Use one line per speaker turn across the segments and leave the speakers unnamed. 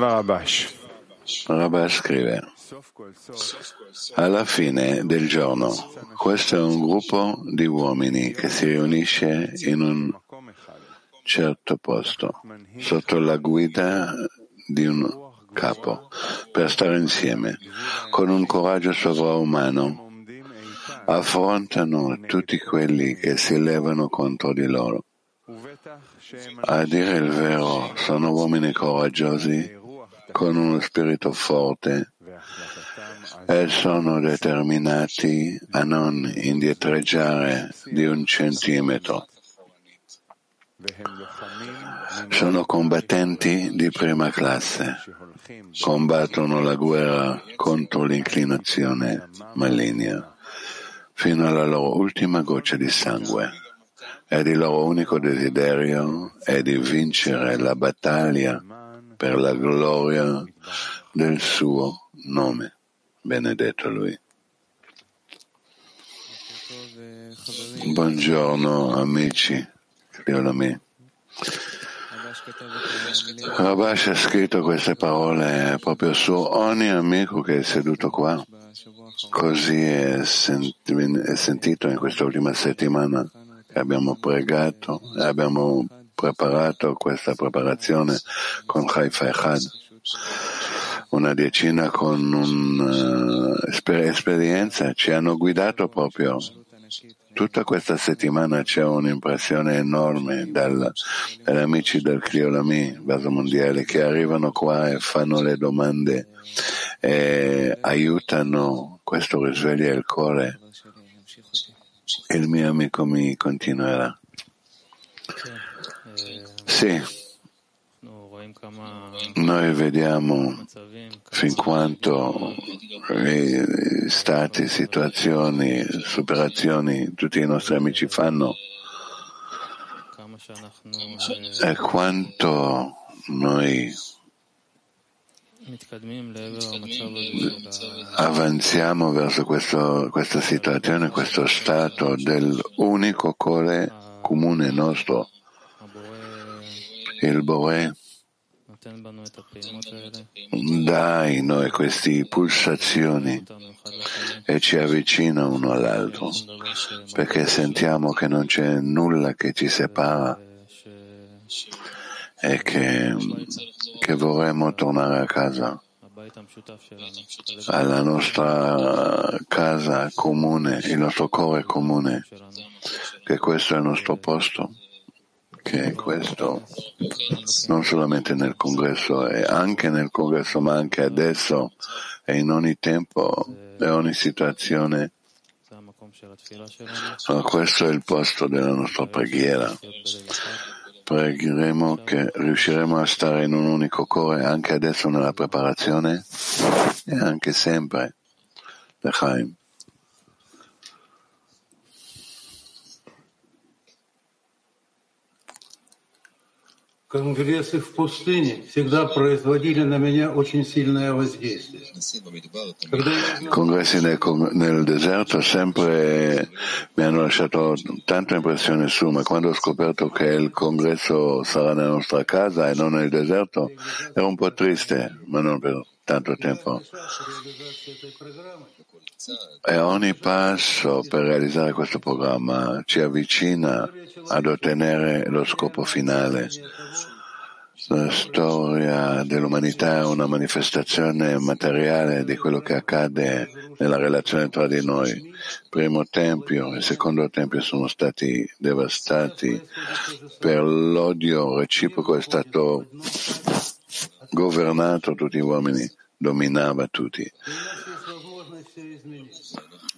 Rabba scrive, alla fine del giorno, questo è un gruppo di uomini che si riunisce in un certo posto, sotto la guida di un capo, per stare insieme. Con un coraggio sovraumano affrontano tutti quelli che si levano contro di loro. A dire il vero, sono uomini coraggiosi con uno spirito forte. E sono determinati a non indietreggiare di un centimetro. Sono combattenti di prima classe, combattono la guerra contro l'inclinazione maligna fino alla loro ultima goccia di sangue. Ed il loro unico desiderio è di vincere la battaglia per la gloria del suo nome. Benedetto lui. Buongiorno amici, me. Rabash ha scritto queste parole proprio su ogni amico che è seduto qua. Così è, sentito in questa ultima settimana che abbiamo pregato e abbiamo preparato questa preparazione con Haifa Echad, una decina con un'esperienza, uh, ci hanno guidato proprio. Tutta questa settimana c'è un'impressione enorme dagli amici del Cliolami, Vaso Mondiale, che arrivano qua e fanno le domande e aiutano, questo risveglia il cuore. Il mio amico mi continuerà. Sì, noi vediamo fin quanto stati, situazioni, superazioni tutti i nostri amici fanno e quanto noi avanziamo verso questo, questa situazione, questo stato dell'unico cuore comune nostro il Bore dai noi queste pulsazioni. E ci avvicina uno all'altro. Perché sentiamo che non c'è nulla che ci separa. E che, che vorremmo tornare a casa. Alla nostra casa comune, il nostro cuore comune, che questo è il nostro posto che questo non solamente nel congresso e anche nel congresso ma anche adesso e in ogni tempo e ogni situazione. Questo è il posto della nostra preghiera. Pregheremo che riusciremo a stare in un unico cuore anche adesso nella preparazione e anche sempre. Lechaim
Конгрессы в пустыне всегда производили на меня очень сильное воздействие.
Congressi nel, nel, deserto sempre mi hanno lasciato tanta impressione su, ma quando ho scoperto che il congresso sarà nella nostra casa e non nel deserto, ero un po' triste, ma non per tanto tempo. E ogni passo per realizzare questo programma ci avvicina ad ottenere lo scopo finale. La storia dell'umanità è una manifestazione materiale di quello che accade nella relazione tra di noi. Il primo tempio e il secondo tempio sono stati devastati per l'odio reciproco, è stato governato tutti gli uomini, dominava tutti.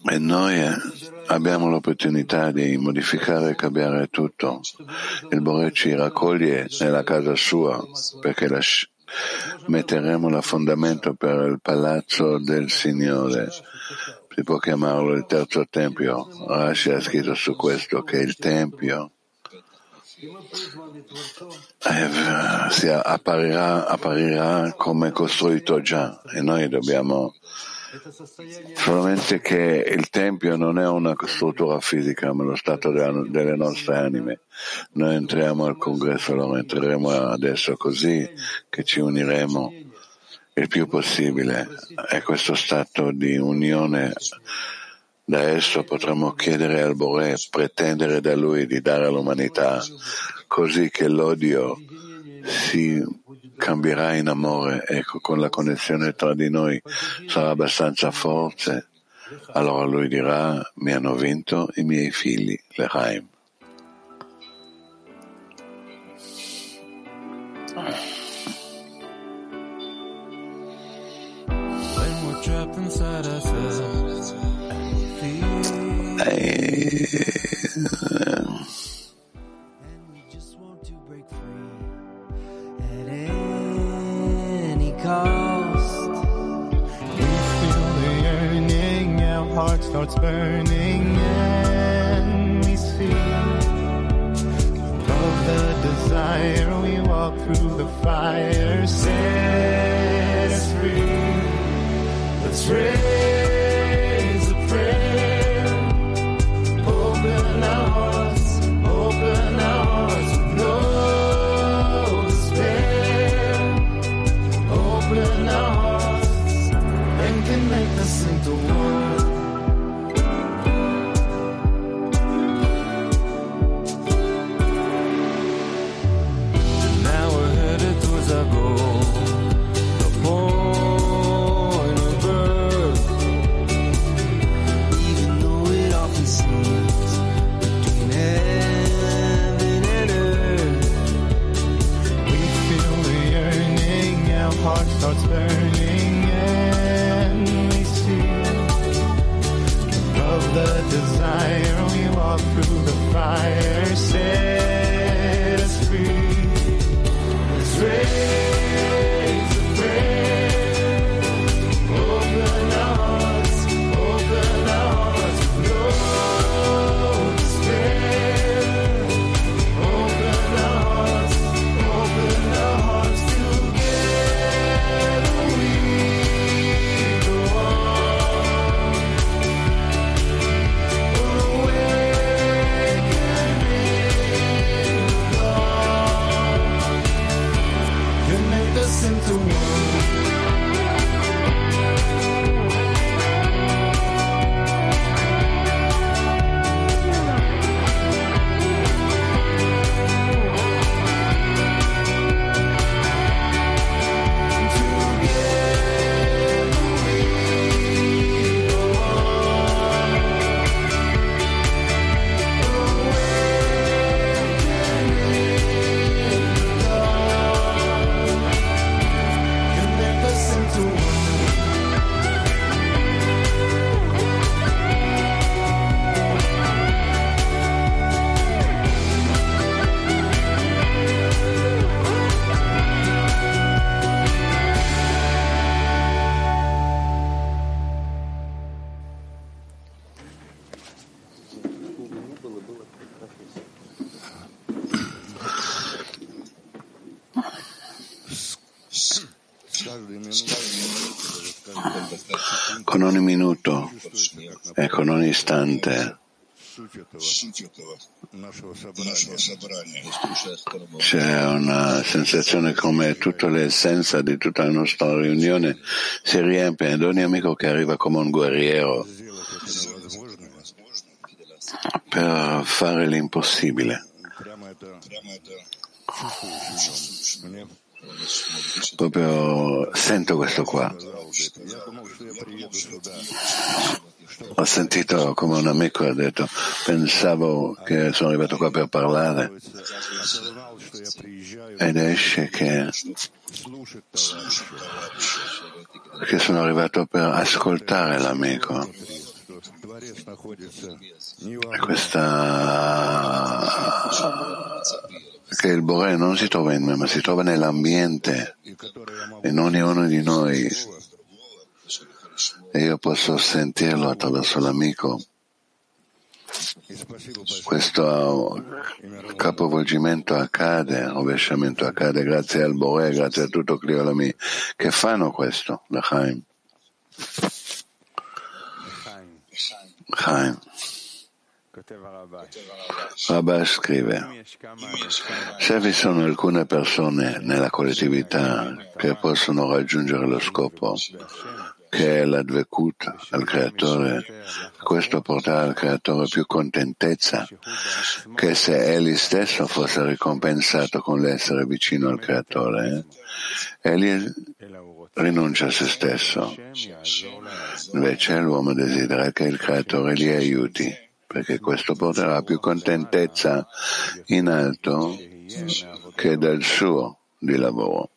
E noi eh, abbiamo l'opportunità di modificare e cambiare tutto. Il Bore ci raccoglie nella casa sua perché lasci- metteremo il fondamento per il palazzo del Signore. Si può chiamarlo il terzo tempio. Rashi ha scritto su questo che il tempio eh, si apparirà, apparirà come costruito già e noi dobbiamo Solamente che il Tempio non è una struttura fisica, ma lo stato delle nostre anime. Noi entriamo al congresso, lo entreremo adesso così che ci uniremo il più possibile. E questo stato di unione da esso potremo chiedere al Bore, pretendere da lui di dare all'umanità, così che l'odio si cambierà in amore, ecco, con la connessione tra di noi. Sarà abbastanza forte, allora lui dirà, mi hanno vinto i miei figli, l'Echaim. E...
starts burning and we see above the desire we walk through the fire set us free. Let's raise
ogni minuto. E con ogni istante c'è una sensazione come tutta l'essenza di tutta la nostra riunione si riempie. Ed ogni amico che arriva come un guerriero per fare l'impossibile. Proprio sento questo qua. Ho sentito come un amico ha detto, pensavo che sono arrivato qua per parlare ed esce che, che sono arrivato per ascoltare l'amico. E questa che il Bore non si trova in me, ma si trova nell'ambiente, in ognuno di noi. E io posso sentirlo attraverso l'amico. Questo capovolgimento accade, rovesciamento accade grazie al Bore, grazie a tutto Cliolami che fanno questo, da Chaim. Chaim. Rabbi scrive, se vi sono alcune persone nella collettività che possono raggiungere lo scopo, che è la dvekut al creatore, questo porterà al creatore più contentezza che se egli stesso fosse ricompensato con l'essere vicino al creatore. Egli rinuncia a se stesso. Invece l'uomo desidera che il creatore gli aiuti perché questo porterà più contentezza in alto che del suo di lavoro.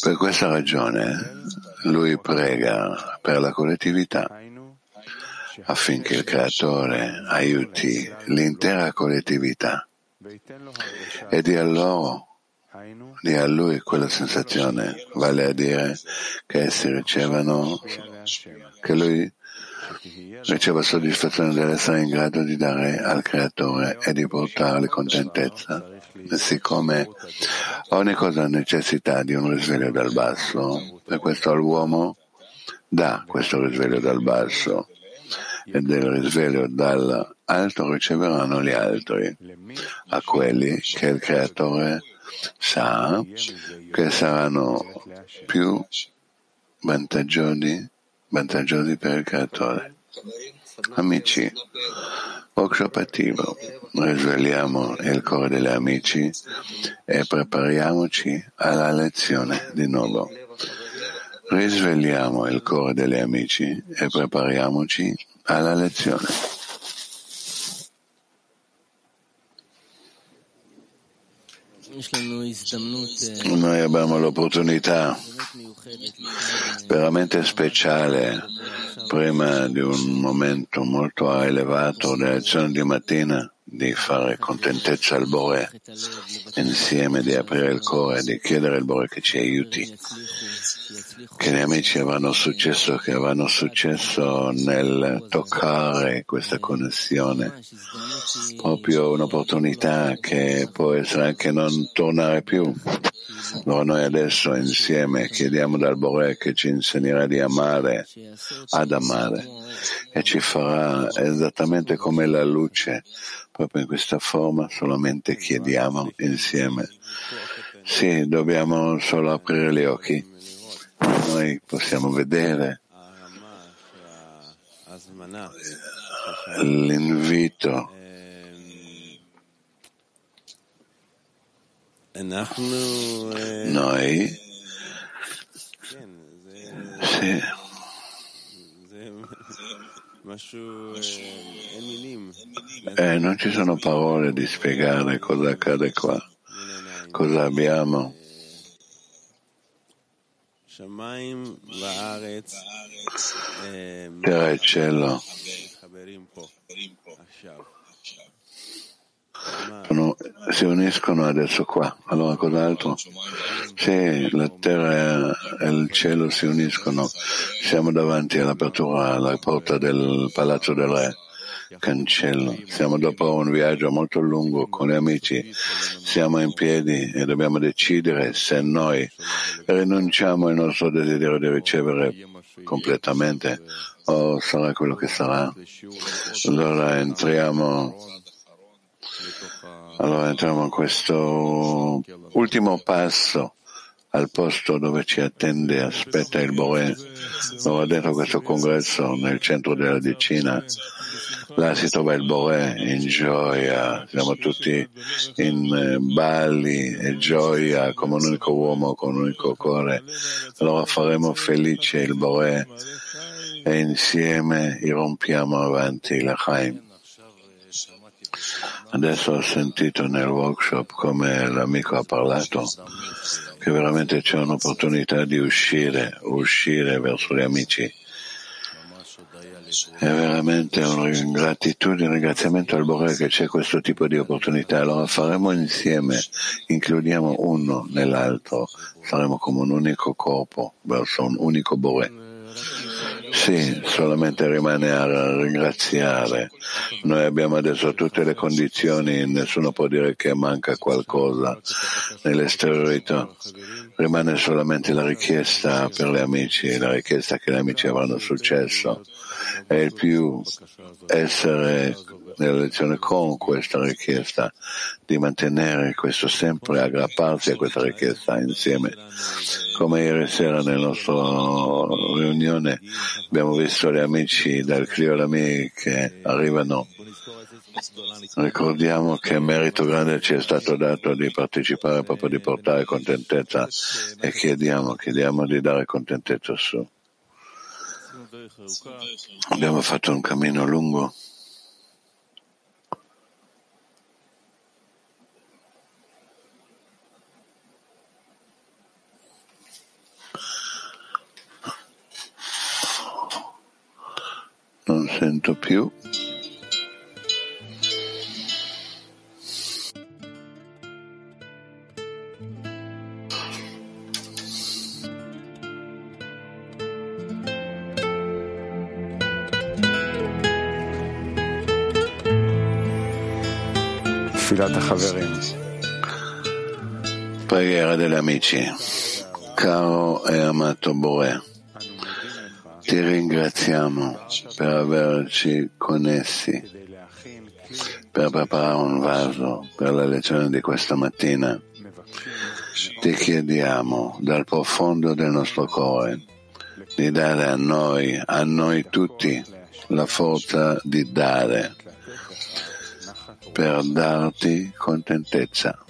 Per questa ragione lui prega per la collettività affinché il creatore aiuti l'intera collettività e dia loro dia a lui quella sensazione, vale a dire che essi ricevano, che lui riceva soddisfazione dell'essere in grado di dare al creatore e di portargli contentezza. Siccome ogni cosa ha necessità di un risveglio dal basso, per questo l'uomo dà questo risveglio dal basso e del risveglio dall'alto riceveranno gli altri, a quelli che il creatore sa che saranno più vantaggiosi, vantaggiosi per il creatore. Amici, workshop attivo. Risvegliamo il cuore degli amici e prepariamoci alla lezione di nuovo. Risvegliamo il cuore degli amici e prepariamoci alla lezione. Noi abbiamo l'opportunità veramente speciale prima di un momento molto elevato della lezione di mattina di fare contentezza al Bore insieme, di aprire il cuore, di chiedere al Bore che ci aiuti, che gli amici avranno successo, che avranno successo nel toccare questa connessione, proprio un'opportunità che può essere anche non tornare più. Allora noi adesso insieme chiediamo dal Bore che ci insegnerà di amare, ad amare. E ci farà esattamente come la luce, proprio in questa forma solamente chiediamo insieme. Sì, dobbiamo solo aprire gli occhi. Noi possiamo vedere l'invito noi sì. Eh, non ci sono parole di spiegare cosa accade qua, cosa abbiamo. Terra e cielo sono, si uniscono adesso qua. Allora cos'altro? Sì, la terra e il cielo si uniscono. Siamo davanti all'apertura, alla porta del palazzo del re. cancello. Siamo dopo un viaggio molto lungo con gli amici, siamo in piedi e dobbiamo decidere se noi rinunciamo al nostro desiderio di ricevere completamente o sarà quello che sarà. Allora entriamo, allora entriamo in questo ultimo passo al posto dove ci attende aspetta il Bore. Ora dentro questo congresso, nel centro della decina, là si trova il Bore in gioia, siamo tutti in eh, balli e gioia come un unico uomo, con un unico cuore. Allora faremo felice il Bore e insieme irrompiamo avanti la Chaim. Adesso ho sentito nel workshop come l'amico ha parlato che veramente c'è un'opportunità di uscire, uscire verso gli amici. È veramente una gratitudine, un ringraziamento al Bore che c'è questo tipo di opportunità. Allora faremo insieme, includiamo uno nell'altro, saremo come un unico corpo verso un unico Bore. Sì, solamente rimane a ringraziare. Noi abbiamo adesso tutte le condizioni, nessuno può dire che manca qualcosa nell'esteriorità. Rimane solamente la richiesta per gli amici, la richiesta che gli amici avranno successo e il più essere nella lezione con questa richiesta di mantenere questo sempre aggrapparsi a questa richiesta insieme. Come ieri sera nella nostra riunione abbiamo visto gli amici dal Cliolami che arrivano. Ricordiamo che merito grande ci è stato dato di partecipare proprio di portare contentezza e chiediamo, chiediamo di dare contentezza su. Abbiamo fatto un cammino lungo. Non sento più. Preghiera degli amici. Caro e amato Bore, ti ringraziamo per averci connessi, per preparare un vaso per la lezione di questa mattina. Ti chiediamo dal profondo del nostro cuore di dare a noi, a noi tutti, la forza di dare per darti contentezza.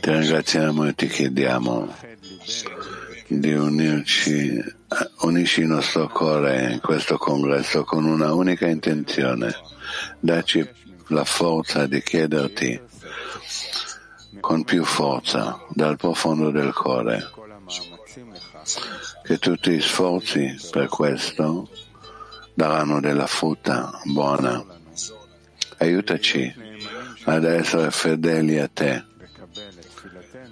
Ti ringraziamo e ti chiediamo di unirci, unisci il nostro cuore in questo congresso con una unica intenzione. Dacci la forza di chiederti con più forza dal profondo del cuore che tutti gli sforzi per questo daranno della frutta buona. Aiutaci ad essere fedeli a te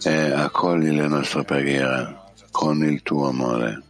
e accogli le nostre preghiere con il tuo amore.